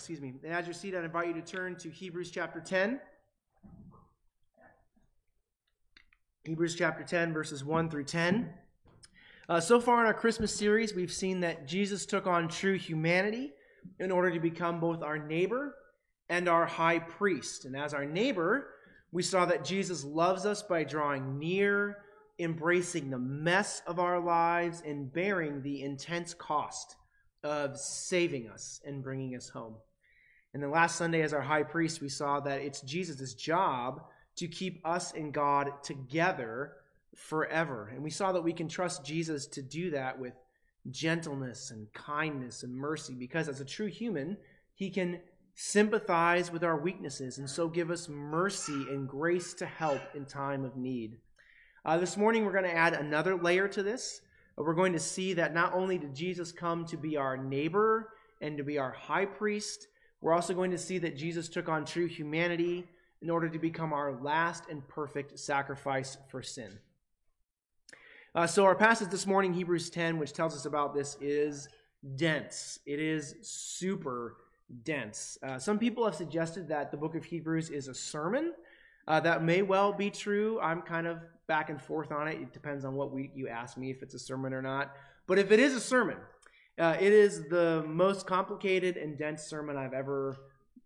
excuse me. And as you're seated, I invite you to turn to Hebrews chapter 10. Hebrews chapter 10, verses 1 through 10. Uh, so far in our Christmas series, we've seen that Jesus took on true humanity in order to become both our neighbor and our high priest. And as our neighbor, we saw that Jesus loves us by drawing near, embracing the mess of our lives, and bearing the intense cost of saving us and bringing us home. And then last Sunday, as our high priest, we saw that it's Jesus' job to keep us and God together forever. And we saw that we can trust Jesus to do that with gentleness and kindness and mercy because as a true human, he can sympathize with our weaknesses and so give us mercy and grace to help in time of need. Uh, this morning, we're going to add another layer to this. We're going to see that not only did Jesus come to be our neighbor and to be our high priest, we're also going to see that Jesus took on true humanity in order to become our last and perfect sacrifice for sin. Uh, so, our passage this morning, Hebrews 10, which tells us about this, is dense. It is super dense. Uh, some people have suggested that the book of Hebrews is a sermon. Uh, that may well be true. I'm kind of back and forth on it. It depends on what you ask me if it's a sermon or not. But if it is a sermon, uh, it is the most complicated and dense sermon I've ever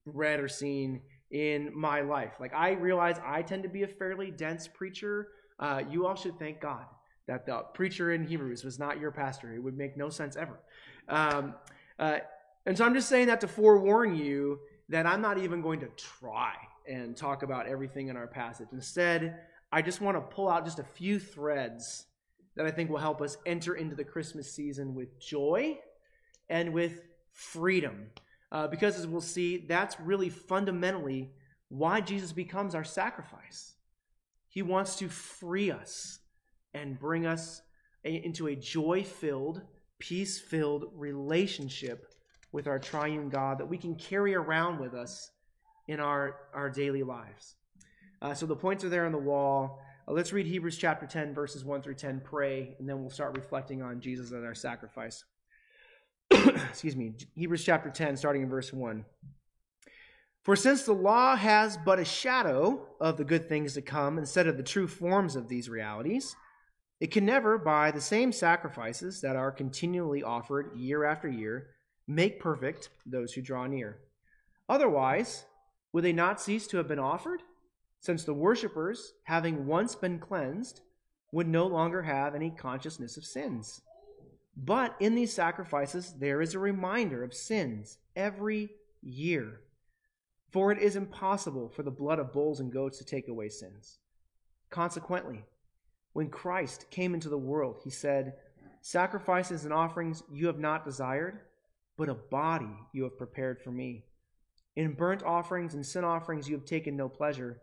read or seen in my life. Like, I realize I tend to be a fairly dense preacher. Uh, you all should thank God that the preacher in Hebrews was not your pastor. It would make no sense ever. Um, uh, and so I'm just saying that to forewarn you that I'm not even going to try and talk about everything in our passage. Instead, I just want to pull out just a few threads that I think will help us enter into the Christmas season with joy and with freedom. Uh, because as we'll see, that's really fundamentally why Jesus becomes our sacrifice. He wants to free us and bring us a, into a joy filled, peace filled relationship with our triune God that we can carry around with us in our, our daily lives. Uh, so the points are there on the wall. Uh, let's read Hebrews chapter 10, verses 1 through 10, pray, and then we'll start reflecting on Jesus and our sacrifice. Excuse me. Hebrews chapter 10, starting in verse 1. For since the law has but a shadow of the good things to come instead of the true forms of these realities, it can never, by the same sacrifices that are continually offered year after year, make perfect those who draw near. Otherwise, would they not cease to have been offered? Since the worshippers, having once been cleansed, would no longer have any consciousness of sins. But in these sacrifices, there is a reminder of sins every year. For it is impossible for the blood of bulls and goats to take away sins. Consequently, when Christ came into the world, he said, Sacrifices and offerings you have not desired, but a body you have prepared for me. In burnt offerings and sin offerings you have taken no pleasure.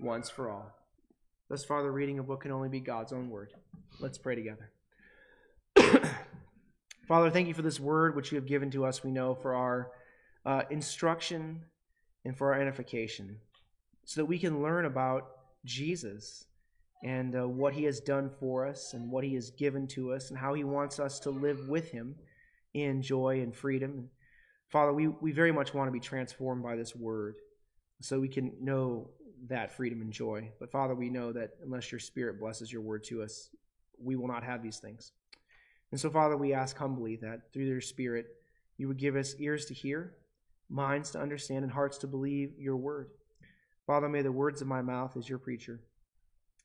once for all. Thus far, the reading of what can only be God's own word. Let's pray together. Father, thank you for this word which you have given to us, we know, for our uh, instruction and for our edification, so that we can learn about Jesus and uh, what he has done for us and what he has given to us and how he wants us to live with him in joy and freedom. Father, we, we very much want to be transformed by this word so we can know that freedom and joy. But Father, we know that unless your Spirit blesses your word to us, we will not have these things. And so, Father, we ask humbly that through your Spirit, you would give us ears to hear, minds to understand, and hearts to believe your word. Father, may the words of my mouth as your preacher,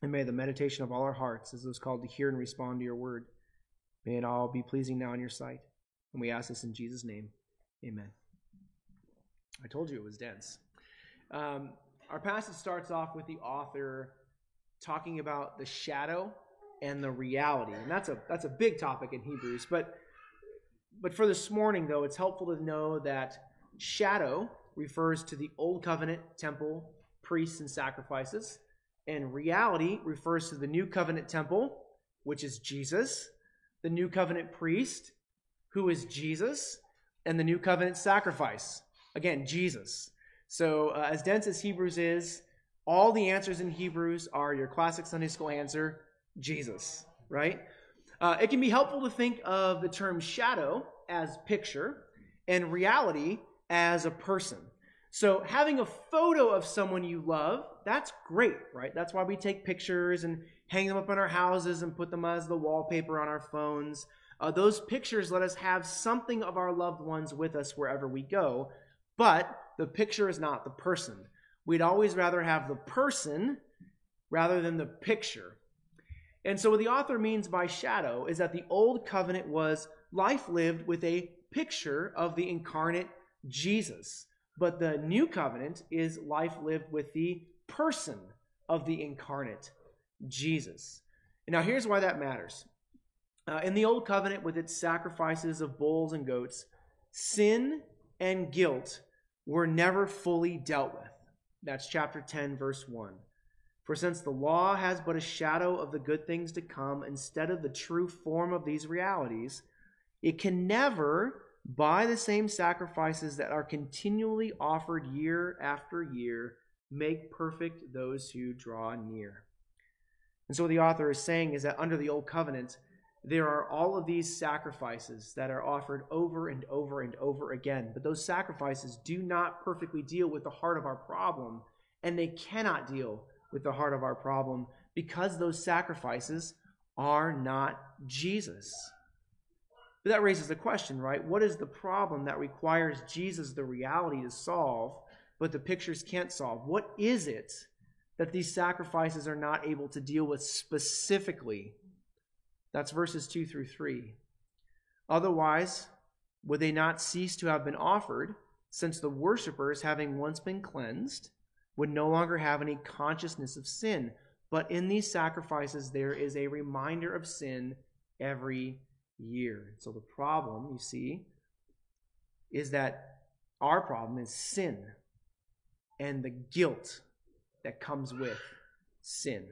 and may the meditation of all our hearts as those called to hear and respond to your word, may it all be pleasing now in your sight. And we ask this in Jesus' name. Amen. I told you it was dense. Um, our passage starts off with the author talking about the shadow and the reality, and that's a that's a big topic in Hebrews. But but for this morning, though, it's helpful to know that shadow refers to the Old Covenant temple, priests, and sacrifices. And reality refers to the New Covenant temple, which is Jesus, the New Covenant priest, who is Jesus, and the New Covenant sacrifice, again, Jesus. So, uh, as dense as Hebrews is, all the answers in Hebrews are your classic Sunday school answer Jesus, right? Uh, it can be helpful to think of the term shadow as picture and reality as a person. So, having a photo of someone you love, that's great, right? That's why we take pictures and hang them up in our houses and put them as the wallpaper on our phones. Uh, those pictures let us have something of our loved ones with us wherever we go, but the picture is not the person. We'd always rather have the person rather than the picture. And so, what the author means by shadow is that the old covenant was life lived with a picture of the incarnate Jesus. But the new covenant is life lived with the person of the incarnate Jesus. And now, here's why that matters. Uh, in the old covenant, with its sacrifices of bulls and goats, sin and guilt were never fully dealt with. That's chapter 10, verse 1. For since the law has but a shadow of the good things to come instead of the true form of these realities, it can never, by the same sacrifices that are continually offered year after year, make perfect those who draw near. And so, what the author is saying is that under the old covenant, there are all of these sacrifices that are offered over and over and over again. But those sacrifices do not perfectly deal with the heart of our problem, and they cannot deal with the heart of our problem because those sacrifices are not Jesus. But that raises the question, right? What is the problem that requires Jesus, the reality, to solve, but the pictures can't solve? What is it that these sacrifices are not able to deal with specifically? That's verses 2 through 3. Otherwise, would they not cease to have been offered, since the worshippers, having once been cleansed, would no longer have any consciousness of sin? But in these sacrifices, there is a reminder of sin every year. So the problem, you see, is that our problem is sin and the guilt that comes with sin.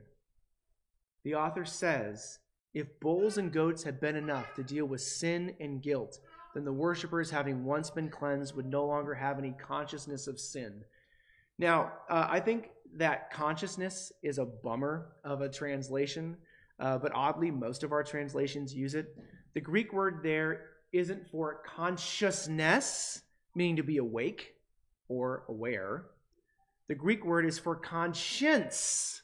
The author says if bulls and goats had been enough to deal with sin and guilt, then the worshippers, having once been cleansed, would no longer have any consciousness of sin. Now, uh, I think that consciousness is a bummer of a translation, uh, but oddly, most of our translations use it. The Greek word there isn't for consciousness, meaning to be awake or aware. The Greek word is for conscience,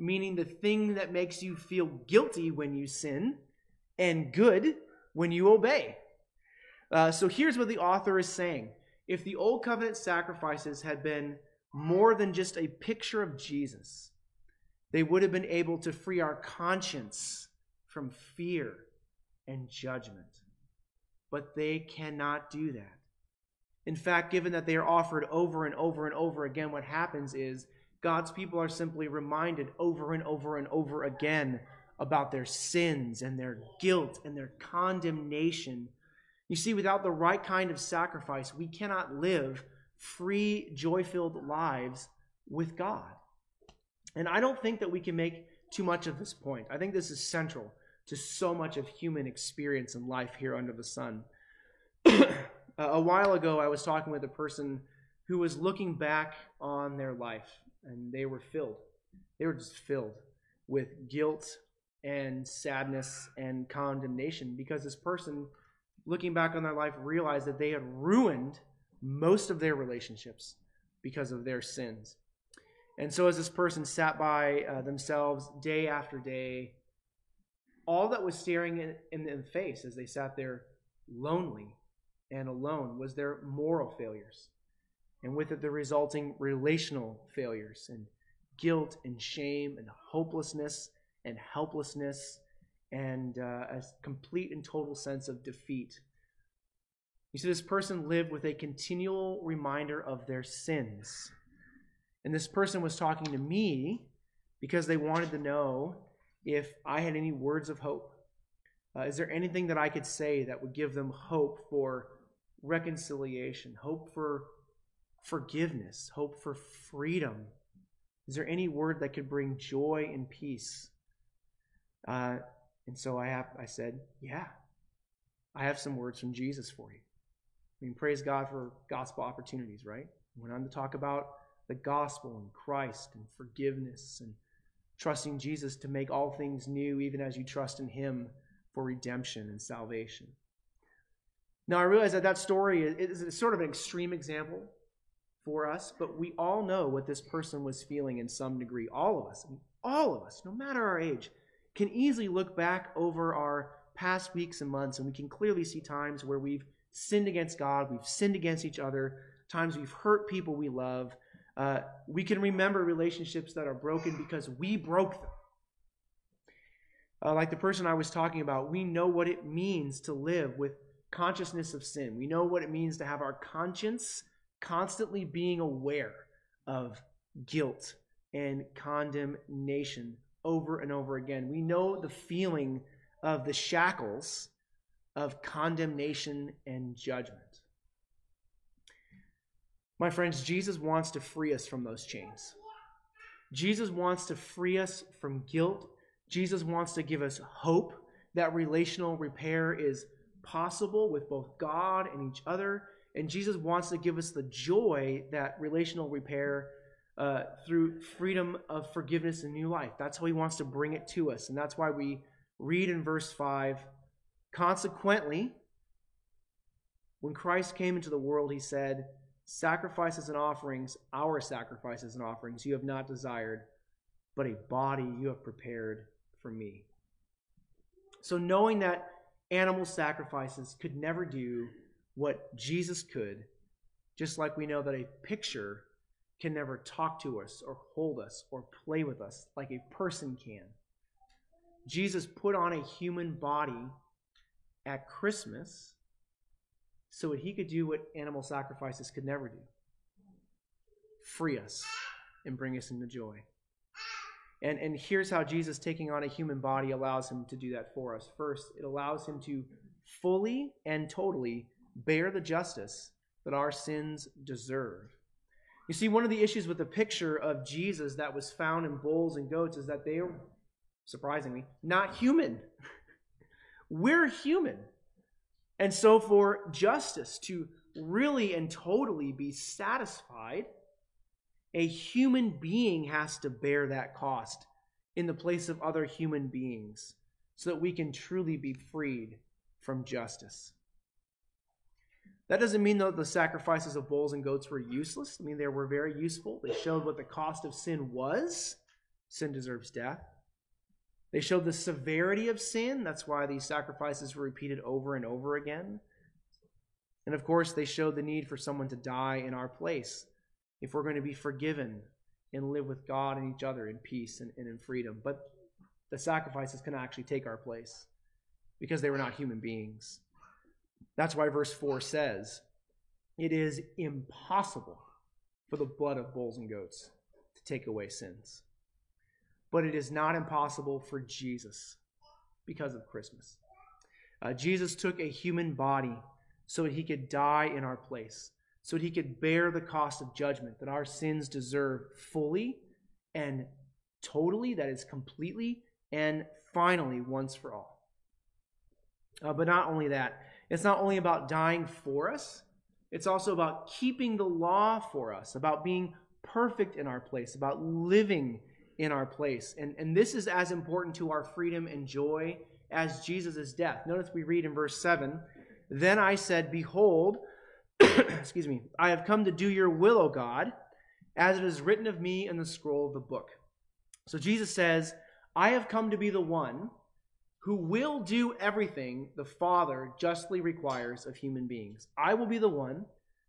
meaning the thing that makes you feel guilty when you sin and good when you obey. Uh, so here's what the author is saying. If the Old Covenant sacrifices had been more than just a picture of Jesus, they would have been able to free our conscience from fear and judgment. But they cannot do that. In fact, given that they are offered over and over and over again, what happens is God's people are simply reminded over and over and over again about their sins and their guilt and their condemnation. You see, without the right kind of sacrifice, we cannot live free, joy filled lives with God. And I don't think that we can make too much of this point. I think this is central to so much of human experience and life here under the sun. a while ago, I was talking with a person who was looking back on their life and they were filled. They were just filled with guilt and sadness and condemnation because this person, looking back on their life, realized that they had ruined most of their relationships because of their sins. And so, as this person sat by uh, themselves day after day, all that was staring in, in the face as they sat there lonely and alone was their moral failures and with it the resulting relational failures and guilt and shame and hopelessness and helplessness and uh, a complete and total sense of defeat. You see, this person lived with a continual reminder of their sins. And this person was talking to me because they wanted to know if I had any words of hope. Uh, is there anything that I could say that would give them hope for reconciliation, hope for forgiveness, hope for freedom. Is there any word that could bring joy and peace? Uh, and so I have I said, yeah, I have some words from Jesus for you. I mean, praise God for gospel opportunities, right? went on to talk about the gospel and Christ and forgiveness and trusting Jesus to make all things new, even as you trust in Him for redemption and salvation. Now, I realize that that story is sort of an extreme example for us, but we all know what this person was feeling in some degree. All of us, all of us, no matter our age, can easily look back over our past weeks and months and we can clearly see times where we've sinned against God, we've sinned against each other, times we've hurt people we love. Uh, we can remember relationships that are broken because we broke them. Uh, like the person I was talking about, we know what it means to live with consciousness of sin. We know what it means to have our conscience constantly being aware of guilt and condemnation over and over again. We know the feeling of the shackles of condemnation and judgment. My friends, Jesus wants to free us from those chains. Jesus wants to free us from guilt. Jesus wants to give us hope that relational repair is possible with both God and each other. And Jesus wants to give us the joy that relational repair uh, through freedom of forgiveness and new life. That's how he wants to bring it to us. And that's why we read in verse 5 Consequently, when Christ came into the world, he said, Sacrifices and offerings, our sacrifices and offerings, you have not desired, but a body you have prepared for me. So, knowing that animal sacrifices could never do what Jesus could, just like we know that a picture can never talk to us or hold us or play with us like a person can. Jesus put on a human body at Christmas so that he could do what animal sacrifices could never do free us and bring us into joy. And, and here's how Jesus taking on a human body allows him to do that for us. First, it allows him to fully and totally bear the justice that our sins deserve. You see, one of the issues with the picture of Jesus that was found in bulls and goats is that they are, surprisingly, not human. We're human. And so, for justice to really and totally be satisfied, a human being has to bear that cost in the place of other human beings so that we can truly be freed from justice. That doesn't mean that the sacrifices of bulls and goats were useless. I mean, they were very useful. They showed what the cost of sin was. Sin deserves death. They showed the severity of sin. That's why these sacrifices were repeated over and over again. And of course, they showed the need for someone to die in our place if we're going to be forgiven and live with God and each other in peace and, and in freedom. But the sacrifices can actually take our place because they were not human beings. That's why verse 4 says, It is impossible for the blood of bulls and goats to take away sins but it is not impossible for Jesus because of Christmas. Uh, Jesus took a human body so that he could die in our place, so that he could bear the cost of judgment that our sins deserve fully and totally, that is, completely and finally, once for all. Uh, but not only that, it's not only about dying for us, it's also about keeping the law for us, about being perfect in our place, about living in our place. And, and this is as important to our freedom and joy as Jesus' death. Notice we read in verse 7 Then I said, Behold, excuse me, I have come to do your will, O God, as it is written of me in the scroll of the book. So Jesus says, I have come to be the one who will do everything the Father justly requires of human beings. I will be the one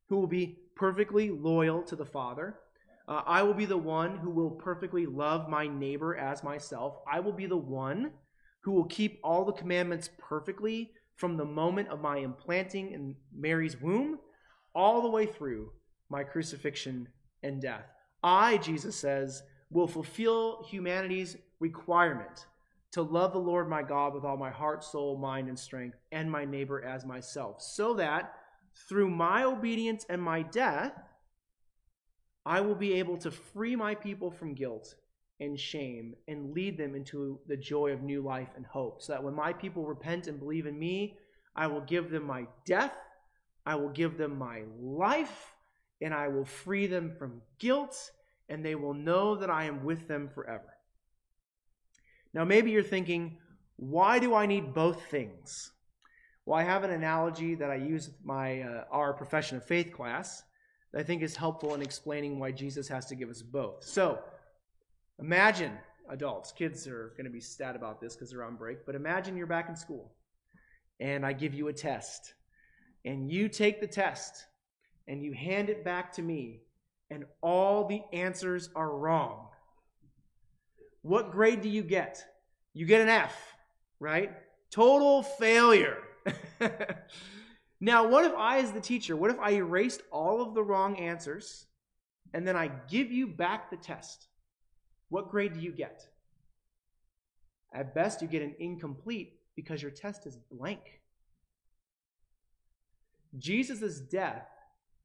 who will be perfectly loyal to the Father. Uh, I will be the one who will perfectly love my neighbor as myself. I will be the one who will keep all the commandments perfectly from the moment of my implanting in Mary's womb all the way through my crucifixion and death. I, Jesus says, will fulfill humanity's requirement to love the Lord my God with all my heart, soul, mind, and strength, and my neighbor as myself, so that through my obedience and my death, I will be able to free my people from guilt and shame and lead them into the joy of new life and hope. So that when my people repent and believe in me, I will give them my death, I will give them my life, and I will free them from guilt, and they will know that I am with them forever. Now, maybe you're thinking, why do I need both things? Well, I have an analogy that I use with my uh, our profession of faith class that I think is helpful in explaining why Jesus has to give us both. So, imagine adults, kids are going to be sad about this because they're on break, but imagine you're back in school and I give you a test and you take the test and you hand it back to me and all the answers are wrong. What grade do you get? You get an F, right? Total failure. now, what if I, as the teacher, what if I erased all of the wrong answers and then I give you back the test? What grade do you get? At best, you get an incomplete because your test is blank. Jesus' death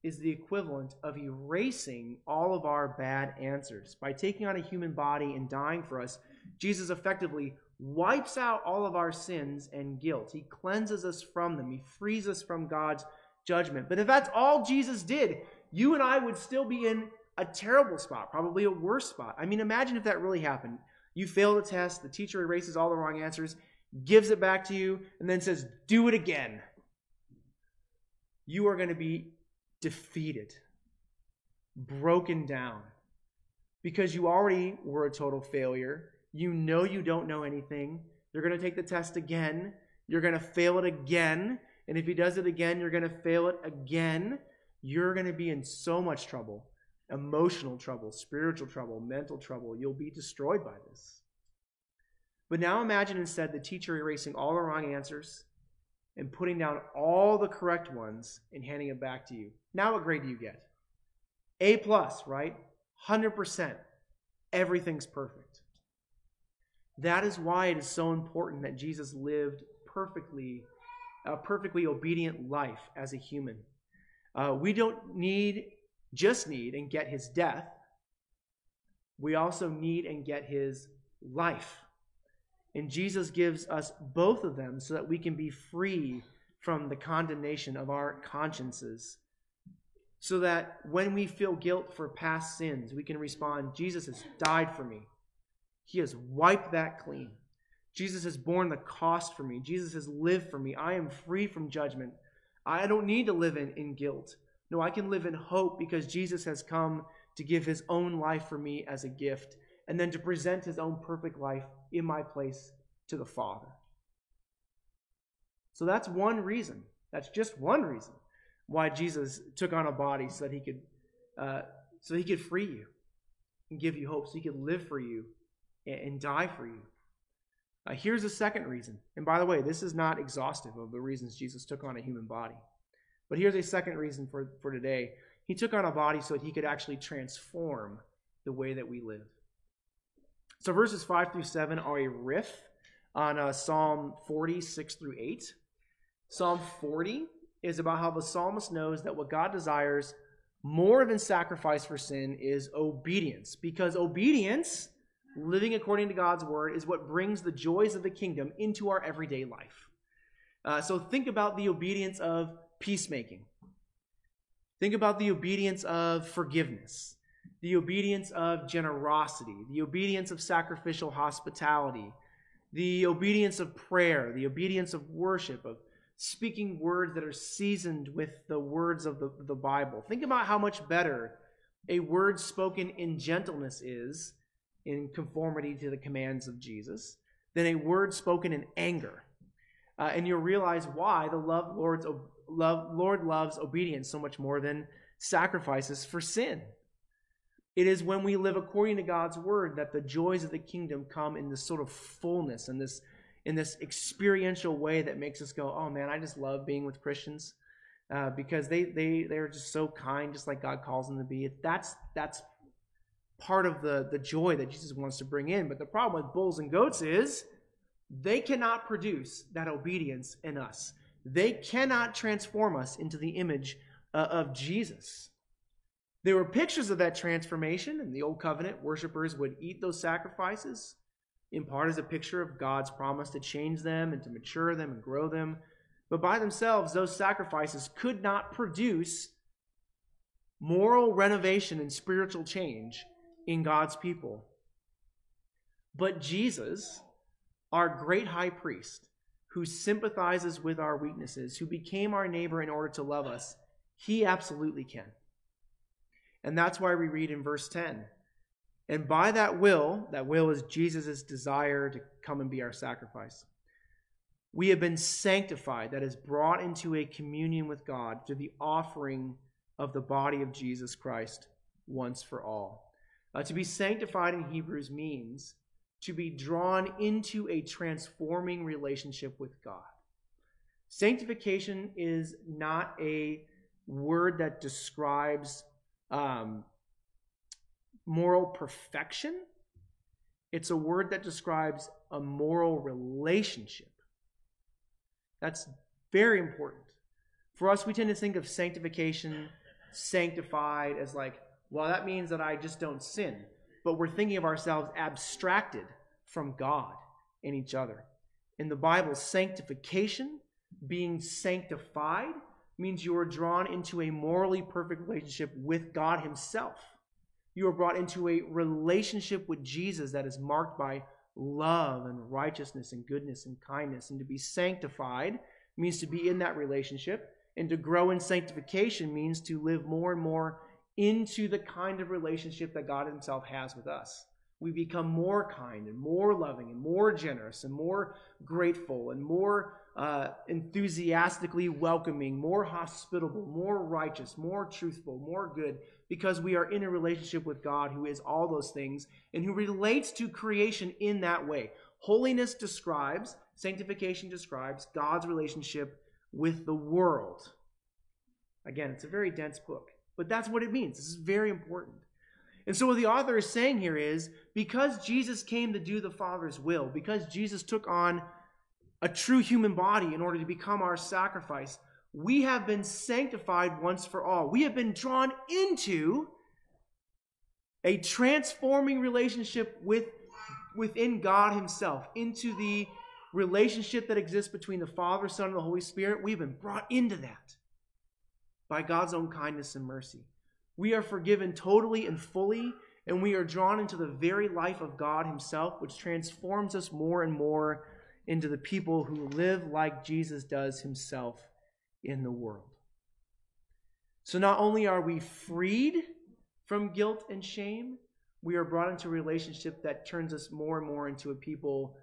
is the equivalent of erasing all of our bad answers. By taking on a human body and dying for us, Jesus effectively wipes out all of our sins and guilt. He cleanses us from them, He frees us from God's judgment. But if that's all Jesus did, you and I would still be in a terrible spot, probably a worse spot. I mean, imagine if that really happened. You fail the test, the teacher erases all the wrong answers, gives it back to you, and then says, Do it again. You are going to be defeated, broken down, because you already were a total failure you know you don't know anything. You're going to take the test again. You're going to fail it again. And if he does it again, you're going to fail it again. You're going to be in so much trouble emotional trouble, spiritual trouble, mental trouble. You'll be destroyed by this. But now imagine instead the teacher erasing all the wrong answers and putting down all the correct ones and handing it back to you. Now, what grade do you get? A plus, right? 100%. Everything's perfect. That is why it is so important that Jesus lived perfectly, a perfectly obedient life as a human. Uh, we don't need, just need and get his death. We also need and get his life. And Jesus gives us both of them so that we can be free from the condemnation of our consciences. So that when we feel guilt for past sins, we can respond, Jesus has died for me. He has wiped that clean. Jesus has borne the cost for me. Jesus has lived for me. I am free from judgment. I don't need to live in, in guilt. No, I can live in hope because Jesus has come to give his own life for me as a gift and then to present his own perfect life in my place to the Father. So that's one reason. That's just one reason why Jesus took on a body so that he could, uh, so he could free you and give you hope, so he could live for you and die for you. Uh, here's a second reason. And by the way, this is not exhaustive of the reasons Jesus took on a human body. But here's a second reason for, for today. He took on a body so that he could actually transform the way that we live. So verses 5 through 7 are a riff on uh, Psalm 40, 6 through 8. Psalm 40 is about how the psalmist knows that what God desires more than sacrifice for sin is obedience. Because obedience living according to God's word is what brings the joys of the kingdom into our everyday life. Uh, so think about the obedience of peacemaking. Think about the obedience of forgiveness, the obedience of generosity, the obedience of sacrificial hospitality, the obedience of prayer, the obedience of worship, of speaking words that are seasoned with the words of the, the Bible. Think about how much better a word spoken in gentleness is in conformity to the commands of Jesus than a word spoken in anger. Uh, and you'll realize why the love Lord's love, Lord loves obedience so much more than sacrifices for sin. It is when we live according to God's word that the joys of the kingdom come in this sort of fullness and this in this experiential way that makes us go, "Oh man, I just love being with Christians." Uh, because they they they're just so kind, just like God calls them to be. That's that's part of the, the joy that Jesus wants to bring in. But the problem with bulls and goats is they cannot produce that obedience in us. they cannot transform us into the image uh, of Jesus. There were pictures of that transformation. In the Old Covenant, worshippers would eat those sacrifices, in part as a picture of God's promise to change them and to mature them and grow them. But by themselves, those sacrifices could not produce moral renovation and spiritual change in God's people. But Jesus, our great high priest, who sympathizes with our weaknesses, who became our neighbor in order to love us, he absolutely can. And that's why we read in verse 10 and by that will, that will is Jesus' desire to come and be our sacrifice, we have been sanctified, that is, brought into a communion with God through the offering of the body of Jesus Christ once for all. Uh, to be sanctified in Hebrews means to be drawn into a transforming relationship with God. Sanctification is not a word that describes um, moral perfection, it's a word that describes a moral relationship. That's very important. For us, we tend to think of sanctification, sanctified, as like, well, that means that I just don't sin. But we're thinking of ourselves abstracted from God and each other. In the Bible, sanctification, being sanctified, means you are drawn into a morally perfect relationship with God Himself. You are brought into a relationship with Jesus that is marked by love and righteousness and goodness and kindness. And to be sanctified means to be in that relationship. And to grow in sanctification means to live more and more into the kind of relationship that God Himself has with us. We become more kind and more loving and more generous and more grateful and more uh, enthusiastically welcoming, more hospitable, more righteous, more truthful, more good, because we are in a relationship with God who is all those things and who relates to creation in that way. Holiness describes, sanctification describes God's relationship with the world. Again, it's a very dense book, but that's what it means. This is very important. And so, what the author is saying here is because Jesus came to do the Father's will, because Jesus took on a true human body in order to become our sacrifice, we have been sanctified once for all. We have been drawn into a transforming relationship with within God himself, into the relationship that exists between the Father, Son, and the Holy Spirit. We've been brought into that by God's own kindness and mercy. We are forgiven totally and fully, and we are drawn into the very life of God himself, which transforms us more and more into the people who live like Jesus does himself in the world. So not only are we freed from guilt and shame, we are brought into a relationship that turns us more and more into a people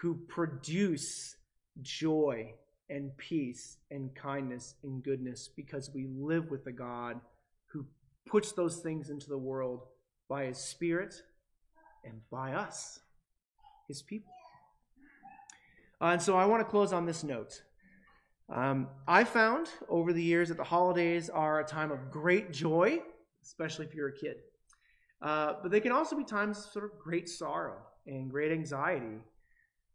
who produce joy and peace and kindness and goodness because we live with a God puts those things into the world by his Spirit and by us, his people. Uh, and so I want to close on this note. Um, I found over the years that the holidays are a time of great joy, especially if you're a kid. Uh, but they can also be times of sort of great sorrow and great anxiety.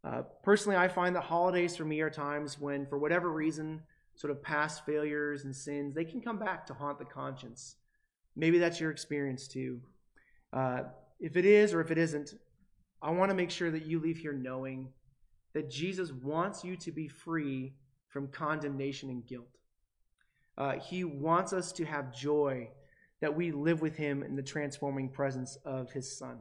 Uh, personally, I find that holidays for me are times when, for whatever reason, sort of past failures and sins, they can come back to haunt the conscience. Maybe that's your experience too. Uh, if it is or if it isn't, I want to make sure that you leave here knowing that Jesus wants you to be free from condemnation and guilt. Uh, he wants us to have joy that we live with Him in the transforming presence of His Son.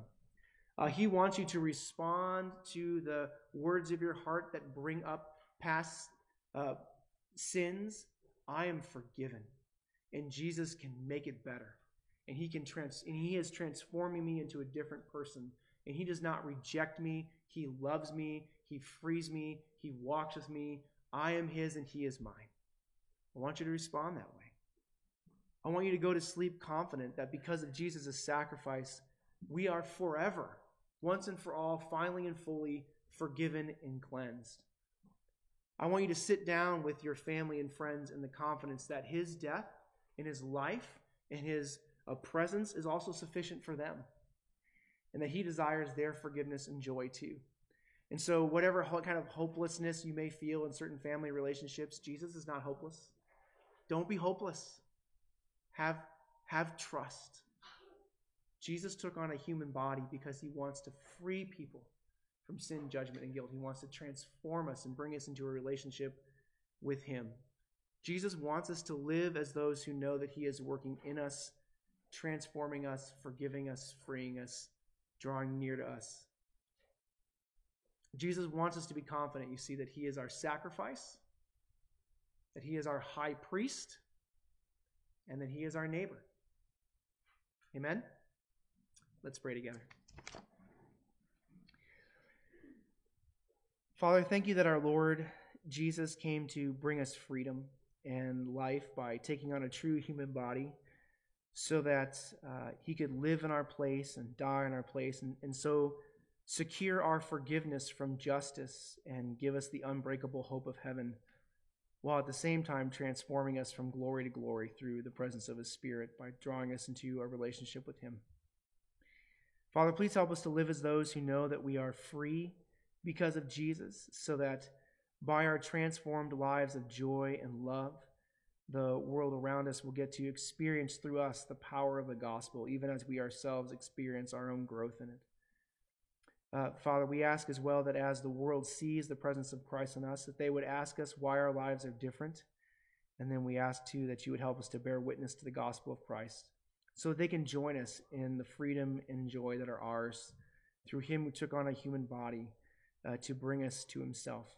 Uh, he wants you to respond to the words of your heart that bring up past uh, sins. I am forgiven, and Jesus can make it better, and He can trans- and He is transforming me into a different person. And He does not reject me. He loves me. He frees me. He walks with me. I am his and he is mine. I want you to respond that way. I want you to go to sleep confident that because of Jesus' sacrifice, we are forever, once and for all, finally and fully forgiven and cleansed. I want you to sit down with your family and friends in the confidence that his death and his life and his uh, presence is also sufficient for them, and that he desires their forgiveness and joy too. And so, whatever kind of hopelessness you may feel in certain family relationships, Jesus is not hopeless. Don't be hopeless. Have, have trust. Jesus took on a human body because he wants to free people from sin, judgment, and guilt. He wants to transform us and bring us into a relationship with him. Jesus wants us to live as those who know that he is working in us, transforming us, forgiving us, freeing us, drawing near to us. Jesus wants us to be confident, you see, that he is our sacrifice, that he is our high priest, and that he is our neighbor. Amen? Let's pray together. Father, thank you that our Lord Jesus came to bring us freedom and life by taking on a true human body so that uh, he could live in our place and die in our place and, and so secure our forgiveness from justice and give us the unbreakable hope of heaven while at the same time transforming us from glory to glory through the presence of his spirit by drawing us into a relationship with him. Father please help us to live as those who know that we are free because of jesus so that by our transformed lives of joy and love, the world around us will get to experience through us the power of the gospel, even as we ourselves experience our own growth in it. Uh, Father, we ask as well that as the world sees the presence of Christ in us, that they would ask us why our lives are different. And then we ask too that you would help us to bear witness to the gospel of Christ so that they can join us in the freedom and joy that are ours through him who took on a human body uh, to bring us to himself.